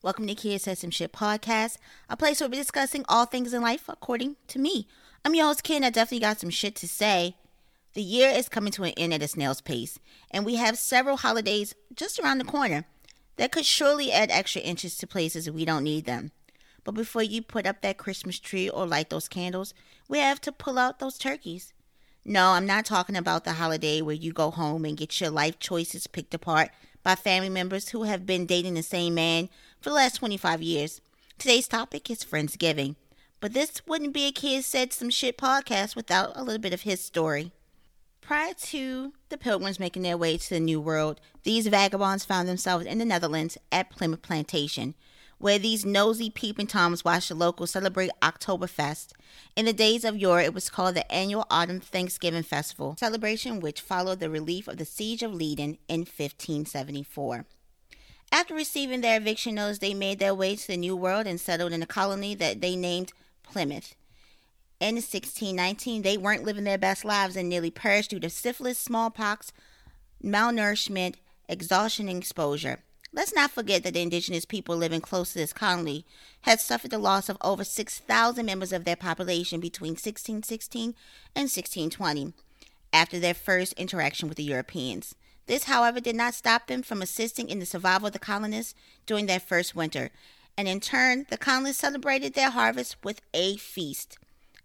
Welcome to Kids Said Some Shit podcast, a place where we're discussing all things in life according to me. I'm your host, Ken. I definitely got some shit to say. The year is coming to an end at a snail's pace, and we have several holidays just around the corner that could surely add extra inches to places we don't need them. But before you put up that Christmas tree or light those candles, we have to pull out those turkeys. No, I'm not talking about the holiday where you go home and get your life choices picked apart by family members who have been dating the same man for the last 25 years. Today's topic is Friendsgiving. But this wouldn't be a Kid Said Some Shit podcast without a little bit of his story. Prior to the Pilgrims making their way to the New World, these vagabonds found themselves in the Netherlands at Plymouth Plantation, where these nosy peeping toms watch the locals celebrate Oktoberfest. In the days of yore, it was called the annual Autumn Thanksgiving Festival, celebration which followed the relief of the Siege of Leiden in 1574. After receiving their eviction notice, they made their way to the New World and settled in a colony that they named Plymouth. In 1619, they weren't living their best lives and nearly perished due to syphilis, smallpox, malnourishment, exhaustion, and exposure. Let's not forget that the indigenous people living close to this colony had suffered the loss of over 6,000 members of their population between 1616 and 1620 after their first interaction with the Europeans. This, however, did not stop them from assisting in the survival of the colonists during their first winter, and in turn, the colonists celebrated their harvest with a feast.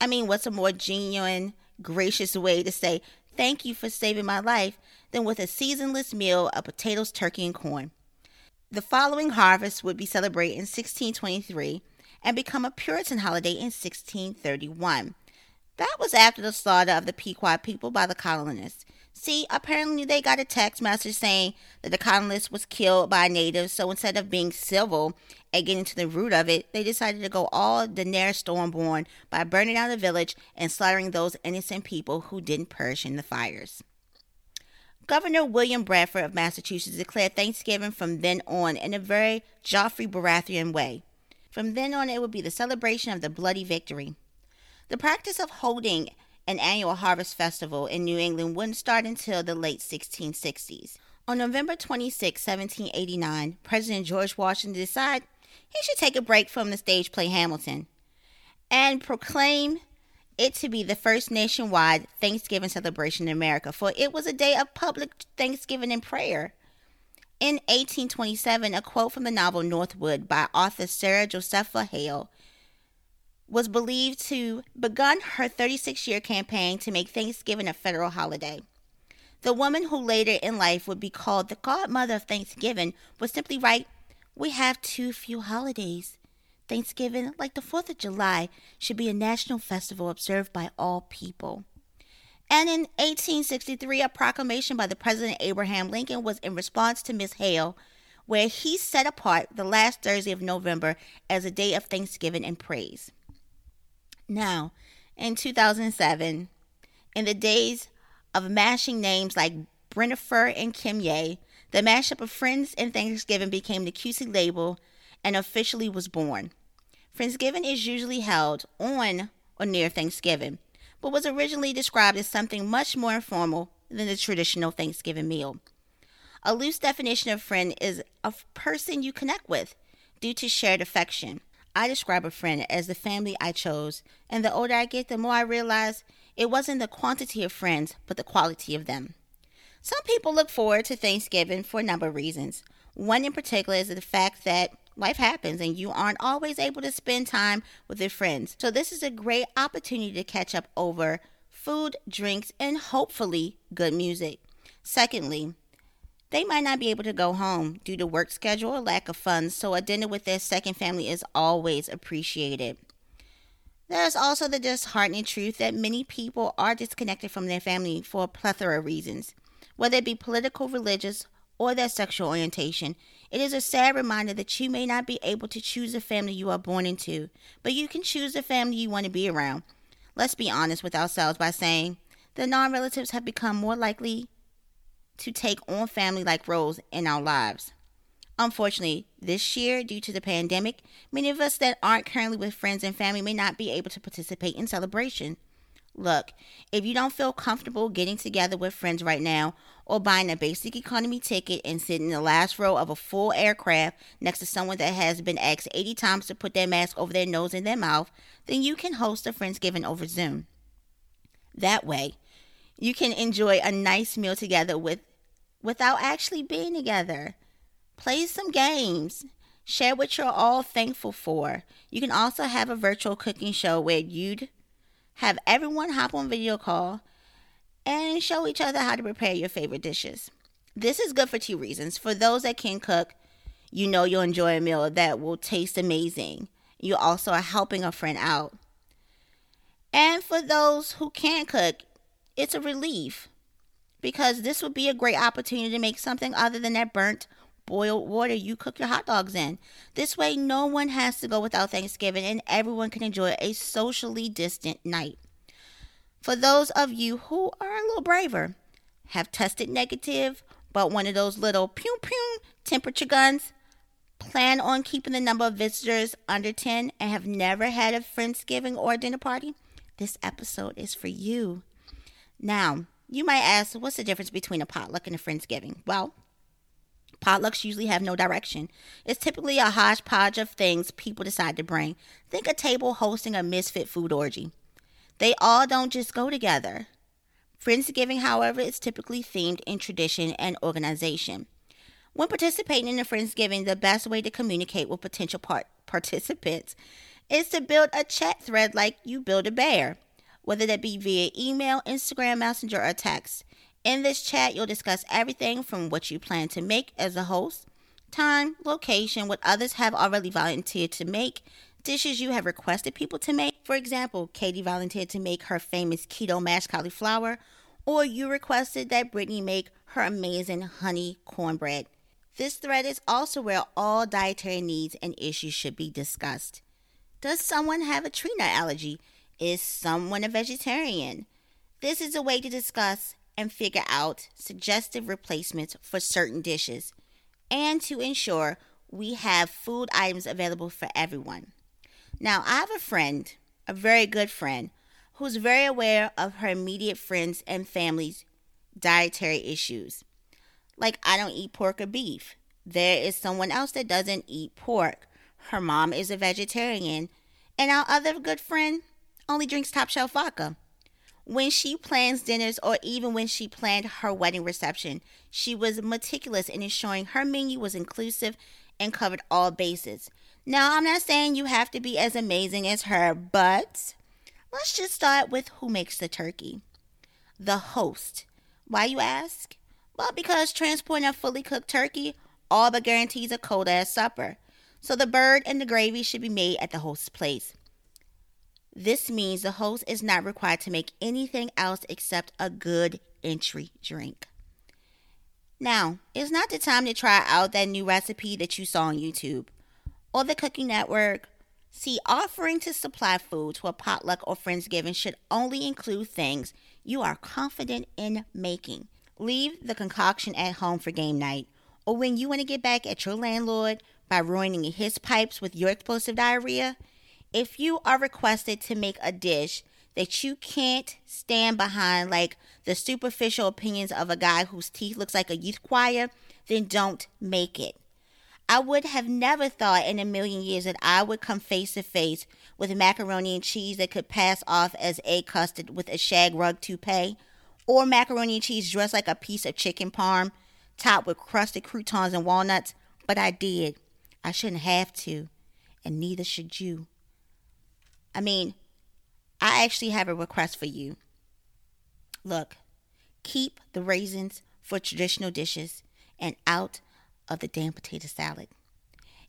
I mean, what's a more genuine, gracious way to say thank you for saving my life than with a seasonless meal of potatoes, turkey, and corn? The following harvest would be celebrated in 1623 and become a Puritan holiday in 1631. That was after the slaughter of the Pequot people by the colonists. See, apparently they got a text message saying that the colonist was killed by natives, so instead of being civil and getting to the root of it, they decided to go all Daenerys Stormborn by burning down the village and slaughtering those innocent people who didn't perish in the fires. Governor William Bradford of Massachusetts declared Thanksgiving from then on in a very Joffrey Baratheon way. From then on, it would be the celebration of the bloody victory. The practice of holding an annual harvest festival in New England wouldn't start until the late 1660s. On November 26, 1789, President George Washington decided he should take a break from the stage play Hamilton and proclaim it to be the first nationwide Thanksgiving celebration in America, for it was a day of public thanksgiving and prayer. In 1827, a quote from the novel Northwood by author Sarah Josepha Hale was believed to begun her 36-year campaign to make Thanksgiving a federal holiday. The woman who later in life would be called the godmother of Thanksgiving was simply right, we have too few holidays. Thanksgiving, like the 4th of July, should be a national festival observed by all people. And in 1863, a proclamation by the President Abraham Lincoln was in response to Miss Hale, where he set apart the last Thursday of November as a day of thanksgiving and praise. Now, in 2007, in the days of mashing names like Brennifer and Kim Kimye, the mashup of Friends and Thanksgiving became the QC label and officially was born. Friendsgiving is usually held on or near Thanksgiving, but was originally described as something much more informal than the traditional Thanksgiving meal. A loose definition of friend is a person you connect with due to shared affection. I describe a friend as the family I chose, and the older I get, the more I realize it wasn't the quantity of friends, but the quality of them. Some people look forward to Thanksgiving for a number of reasons. One in particular is the fact that life happens and you aren't always able to spend time with your friends. So, this is a great opportunity to catch up over food, drinks, and hopefully good music. Secondly, they might not be able to go home due to work schedule or lack of funds, so a dinner with their second family is always appreciated. There's also the disheartening truth that many people are disconnected from their family for a plethora of reasons, whether it be political, religious, or their sexual orientation. It is a sad reminder that you may not be able to choose the family you are born into, but you can choose the family you want to be around. Let's be honest with ourselves by saying the non relatives have become more likely to take on family like roles in our lives. Unfortunately, this year, due to the pandemic, many of us that aren't currently with friends and family may not be able to participate in celebration. Look, if you don't feel comfortable getting together with friends right now or buying a basic economy ticket and sitting in the last row of a full aircraft next to someone that has been asked 80 times to put their mask over their nose and their mouth, then you can host a Friendsgiving over Zoom. That way, you can enjoy a nice meal together with without actually being together. Play some games. Share what you're all thankful for. You can also have a virtual cooking show where you'd have everyone hop on video call and show each other how to prepare your favorite dishes. This is good for two reasons. For those that can cook, you know you'll enjoy a meal that will taste amazing. You also are helping a friend out. And for those who can't cook, it's a relief because this would be a great opportunity to make something other than that burnt boiled water you cook your hot dogs in. This way, no one has to go without Thanksgiving and everyone can enjoy a socially distant night. For those of you who are a little braver, have tested negative, but one of those little pew pew temperature guns, plan on keeping the number of visitors under 10, and have never had a Friendsgiving or a dinner party, this episode is for you. Now, you might ask, what's the difference between a potluck and a Friendsgiving? Well, Potlucks usually have no direction. It's typically a hodgepodge of things people decide to bring. Think a table hosting a misfit food orgy. They all don't just go together. Friendsgiving, however, is typically themed in tradition and organization. When participating in a Friendsgiving, the best way to communicate with potential part- participants is to build a chat thread like you build a bear, whether that be via email, Instagram, Messenger, or text. In this chat, you'll discuss everything from what you plan to make as a host, time, location, what others have already volunteered to make, dishes you have requested people to make. For example, Katie volunteered to make her famous keto mashed cauliflower, or you requested that Brittany make her amazing honey cornbread. This thread is also where all dietary needs and issues should be discussed. Does someone have a tree nut allergy? Is someone a vegetarian? This is a way to discuss and figure out suggestive replacements for certain dishes and to ensure we have food items available for everyone. Now, I have a friend, a very good friend, who's very aware of her immediate friends and family's dietary issues. Like, I don't eat pork or beef. There is someone else that doesn't eat pork. Her mom is a vegetarian. And our other good friend only drinks top shelf vodka. When she plans dinners or even when she planned her wedding reception, she was meticulous in ensuring her menu was inclusive and covered all bases. Now, I'm not saying you have to be as amazing as her, but let's just start with who makes the turkey. The host. Why, you ask? Well, because transporting a fully cooked turkey all but guarantees a cold ass supper. So the bird and the gravy should be made at the host's place. This means the host is not required to make anything else except a good entry drink. Now, it's not the time to try out that new recipe that you saw on YouTube or the Cooking Network. See, offering to supply food to a potluck or Friendsgiving should only include things you are confident in making. Leave the concoction at home for game night or when you want to get back at your landlord by ruining his pipes with your explosive diarrhea if you are requested to make a dish that you can't stand behind like the superficial opinions of a guy whose teeth looks like a youth choir, then don't make it. I would have never thought in a million years that I would come face to face with macaroni and cheese that could pass off as egg custard with a shag rug toupee, or macaroni and cheese dressed like a piece of chicken parm, topped with crusted croutons and walnuts, but I did. I shouldn't have to, and neither should you. I mean, I actually have a request for you. Look, keep the raisins for traditional dishes and out of the damn potato salad.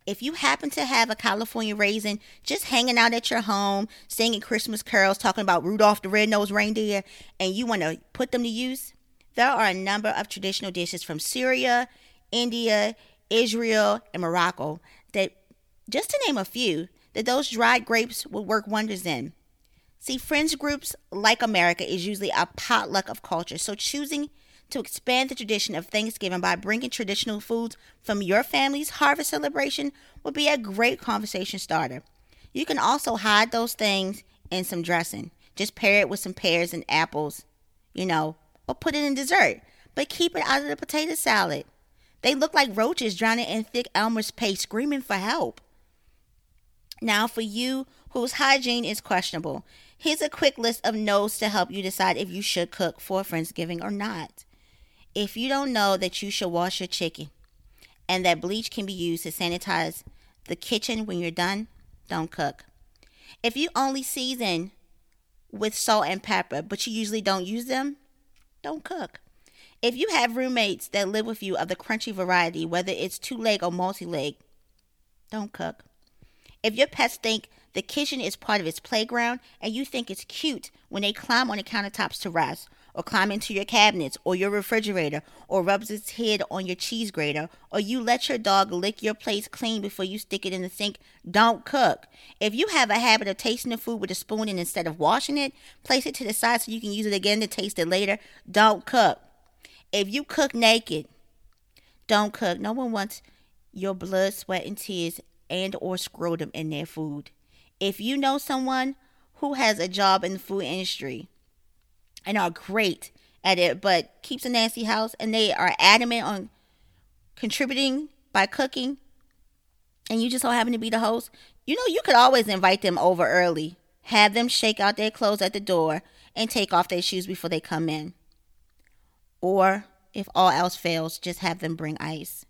If you happen to have a California raisin just hanging out at your home, singing Christmas carols, talking about Rudolph the Red-Nosed Reindeer, and you want to put them to use, there are a number of traditional dishes from Syria, India, Israel, and Morocco that, just to name a few, that those dried grapes would work wonders in. See, friends groups like America is usually a potluck of culture, so choosing to expand the tradition of Thanksgiving by bringing traditional foods from your family's harvest celebration would be a great conversation starter. You can also hide those things in some dressing. Just pair it with some pears and apples, you know, or put it in dessert. But keep it out of the potato salad. They look like roaches drowning in thick Elmer's paste, screaming for help. Now, for you whose hygiene is questionable, here's a quick list of no's to help you decide if you should cook for Friendsgiving or not. If you don't know that you should wash your chicken and that bleach can be used to sanitize the kitchen when you're done, don't cook. If you only season with salt and pepper, but you usually don't use them, don't cook. If you have roommates that live with you of the crunchy variety, whether it's two leg or multi leg, don't cook. If your pets think the kitchen is part of its playground and you think it's cute when they climb on the countertops to rest, or climb into your cabinets or your refrigerator, or rubs its head on your cheese grater, or you let your dog lick your plates clean before you stick it in the sink, don't cook. If you have a habit of tasting the food with a spoon and instead of washing it, place it to the side so you can use it again to taste it later, don't cook. If you cook naked, don't cook. No one wants your blood, sweat, and tears and or scrotum in their food. If you know someone who has a job in the food industry and are great at it, but keeps a nasty house and they are adamant on contributing by cooking, and you just so happen to be the host, you know, you could always invite them over early, have them shake out their clothes at the door, and take off their shoes before they come in. Or, if all else fails, just have them bring ice.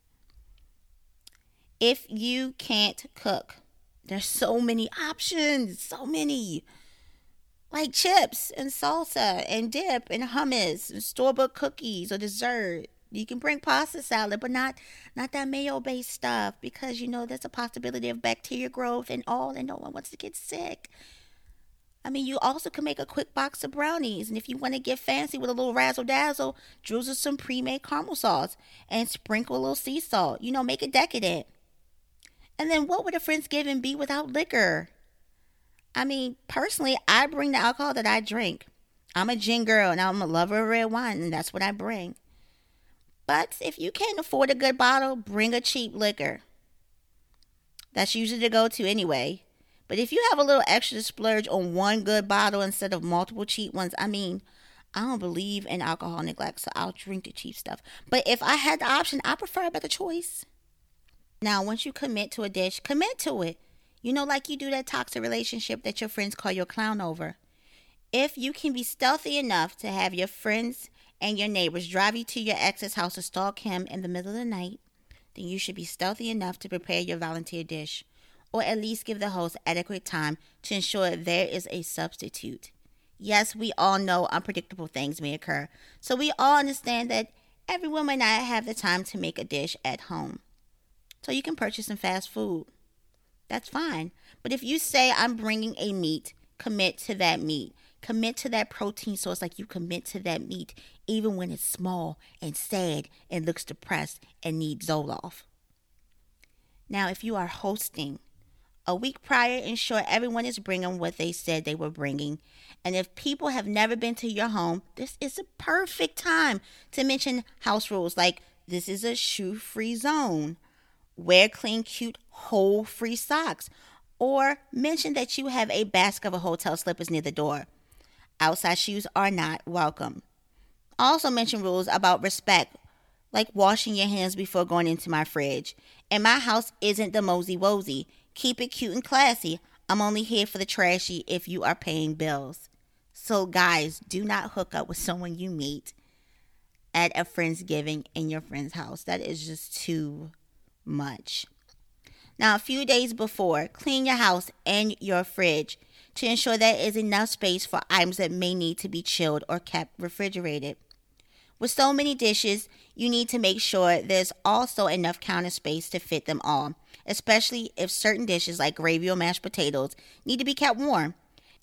If you can't cook, there's so many options, so many. Like chips and salsa and dip and hummus and store bought cookies or dessert. You can bring pasta salad, but not not that mayo based stuff because you know there's a possibility of bacteria growth and all, and no one wants to get sick. I mean, you also can make a quick box of brownies, and if you want to get fancy with a little razzle dazzle, drizzle some pre made caramel sauce and sprinkle a little sea salt. You know, make it decadent. And then what would a Friendsgiving be without liquor? I mean, personally, I bring the alcohol that I drink. I'm a gin girl and I'm a lover of red wine, and that's what I bring. But if you can't afford a good bottle, bring a cheap liquor. That's usually the go to anyway. But if you have a little extra to splurge on one good bottle instead of multiple cheap ones, I mean, I don't believe in alcohol neglect, so I'll drink the cheap stuff. But if I had the option, I prefer a better choice. Now, once you commit to a dish, commit to it. You know, like you do that toxic relationship that your friends call your clown over. If you can be stealthy enough to have your friends and your neighbors drive you to your ex's house to stalk him in the middle of the night, then you should be stealthy enough to prepare your volunteer dish, or at least give the host adequate time to ensure there is a substitute. Yes, we all know unpredictable things may occur, so we all understand that everyone may not have the time to make a dish at home. So you can purchase some fast food that's fine. But if you say, I'm bringing a meat, commit to that meat. Commit to that protein source like you commit to that meat, even when it's small and sad and looks depressed and needs Zoloft. Now, if you are hosting, a week prior, ensure everyone is bringing what they said they were bringing. And if people have never been to your home, this is a perfect time to mention house rules like this is a shoe free zone wear clean, cute, whole free socks, or mention that you have a basket of hotel slippers near the door. Outside shoes are not welcome. Also, mention rules about respect, like washing your hands before going into my fridge. And my house isn't the mosey wosey. Keep it cute and classy. I'm only here for the trashy if you are paying bills. So, guys, do not hook up with someone you meet at a friend's giving in your friend's house. That is just too much. Now, a few days before, clean your house and your fridge to ensure there is enough space for items that may need to be chilled or kept refrigerated. With so many dishes, you need to make sure there's also enough counter space to fit them all, especially if certain dishes like gravy or mashed potatoes need to be kept warm.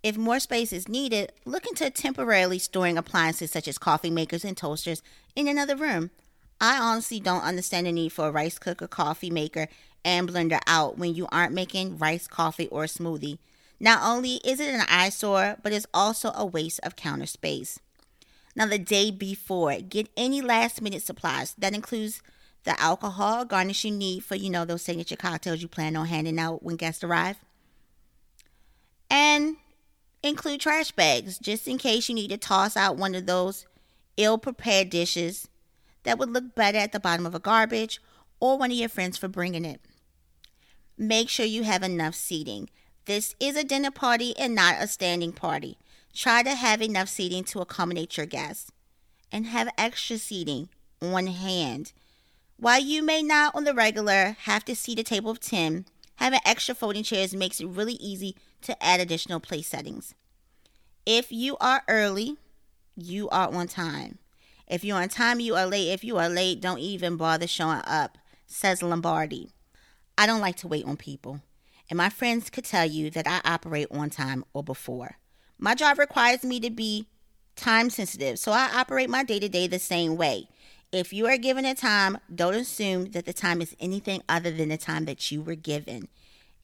If more space is needed, look into temporarily storing appliances such as coffee makers and toasters in another room. I honestly don't understand the need for a rice cooker, coffee maker, and blender out when you aren't making rice, coffee, or smoothie. Not only is it an eyesore, but it's also a waste of counter space. Now, the day before, get any last minute supplies. That includes the alcohol, garnish you need for, you know, those signature cocktails you plan on handing out when guests arrive. And Include trash bags just in case you need to toss out one of those ill prepared dishes that would look better at the bottom of a garbage or one of your friends for bringing it. Make sure you have enough seating. This is a dinner party and not a standing party. Try to have enough seating to accommodate your guests and have extra seating on hand. While you may not on the regular have to seat a table of 10, having extra folding chairs makes it really easy to add additional place settings. If you are early, you are on time. If you're on time, you are late. If you are late, don't even bother showing up, says Lombardi. I don't like to wait on people, and my friends could tell you that I operate on time or before. My job requires me to be time sensitive, so I operate my day to day the same way. If you are given a time, don't assume that the time is anything other than the time that you were given.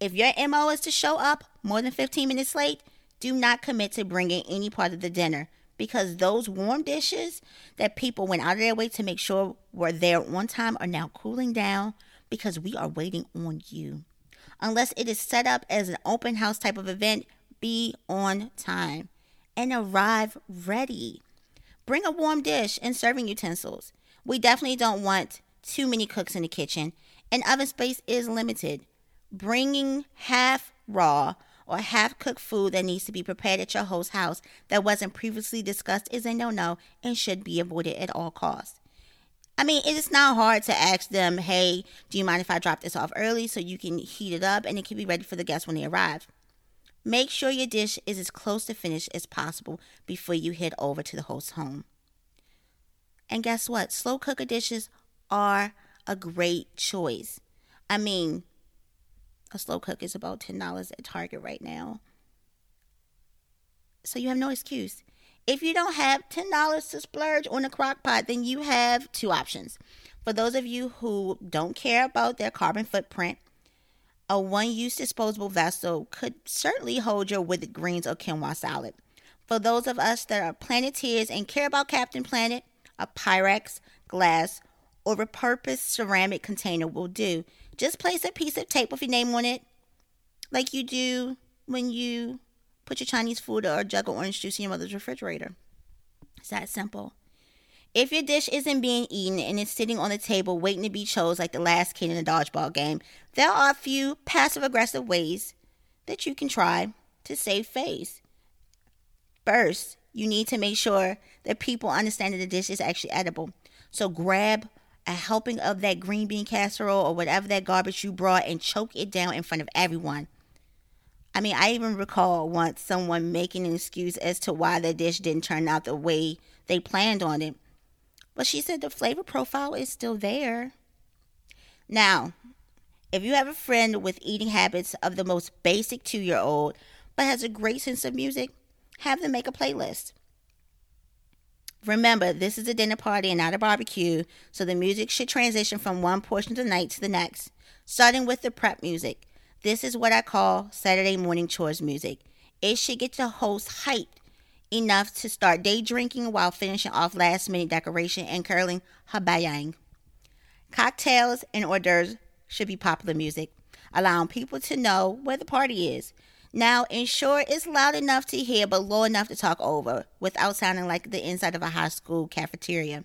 If your MO is to show up more than 15 minutes late, do not commit to bringing any part of the dinner because those warm dishes that people went out of their way to make sure were there on time are now cooling down because we are waiting on you. Unless it is set up as an open house type of event, be on time and arrive ready. Bring a warm dish and serving utensils. We definitely don't want too many cooks in the kitchen, and oven space is limited. Bringing half raw or half cooked food that needs to be prepared at your host's house that wasn't previously discussed is a no no and should be avoided at all costs. I mean, it is not hard to ask them, hey, do you mind if I drop this off early so you can heat it up and it can be ready for the guests when they arrive? Make sure your dish is as close to finished as possible before you head over to the host's home. And guess what? Slow cooker dishes are a great choice. I mean, a slow cook is about $10 at Target right now. So you have no excuse. If you don't have $10 to splurge on a crock pot, then you have two options. For those of you who don't care about their carbon footprint, a one use disposable vessel could certainly hold your withered greens or quinoa salad. For those of us that are planeteers and care about Captain Planet, a Pyrex, glass, or repurposed ceramic container will do. Just place a piece of tape with your name on it, like you do when you put your Chinese food or a jug of orange juice in your mother's refrigerator. It's that simple. If your dish isn't being eaten and it's sitting on the table waiting to be chose like the last kid in a dodgeball game, there are a few passive aggressive ways that you can try to save face. First, you need to make sure that people understand that the dish is actually edible. So grab a helping of that green bean casserole or whatever that garbage you brought and choke it down in front of everyone. I mean, I even recall once someone making an excuse as to why the dish didn't turn out the way they planned on it. But she said the flavor profile is still there. Now, if you have a friend with eating habits of the most basic two year old but has a great sense of music, have them make a playlist. Remember, this is a dinner party and not a barbecue, so the music should transition from one portion of the night to the next, starting with the prep music. This is what I call Saturday morning chores music. It should get the host hyped enough to start day drinking while finishing off last minute decoration and curling habayang. Cocktails and hors d'oeuvres should be popular music, allowing people to know where the party is. Now, ensure it's loud enough to hear but low enough to talk over without sounding like the inside of a high school cafeteria.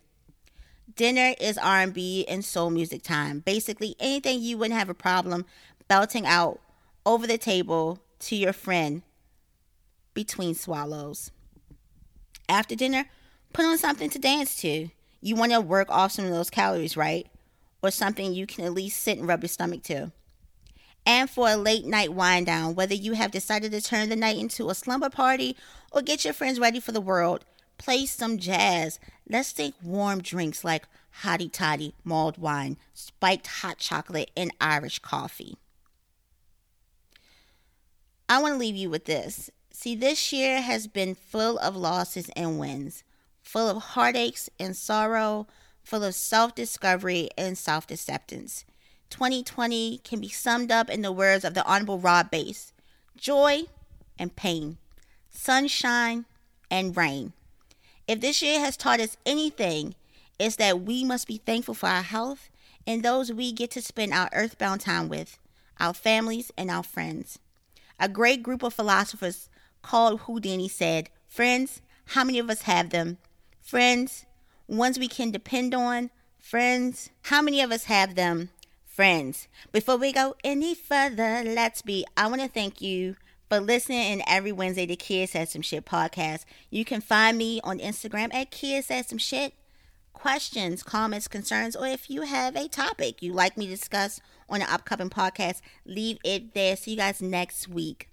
Dinner is R&B and soul music time. Basically, anything you wouldn't have a problem belting out over the table to your friend between swallows. After dinner, put on something to dance to. You want to work off some of those calories, right? Or something you can at least sit and rub your stomach to and for a late night wind down, whether you have decided to turn the night into a slumber party or get your friends ready for the world. Play some jazz. Let's think warm drinks like hottie toddy, mulled wine, spiked hot chocolate, and Irish coffee. I want to leave you with this. See, this year has been full of losses and wins, full of heartaches and sorrow, full of self discovery and self acceptance. 2020 can be summed up in the words of the Honorable Rob Base joy and pain, sunshine and rain. If this year has taught us anything, it's that we must be thankful for our health and those we get to spend our earthbound time with, our families and our friends. A great group of philosophers called Whodini said, Friends, how many of us have them? Friends, ones we can depend on? Friends, how many of us have them? Friends, before we go any further, let's be. I want to thank you for listening in every Wednesday to Kids Said Some Shit podcast. You can find me on Instagram at Kids Said Some Shit. Questions, comments, concerns, or if you have a topic you'd like me to discuss on an upcoming podcast, leave it there. See you guys next week.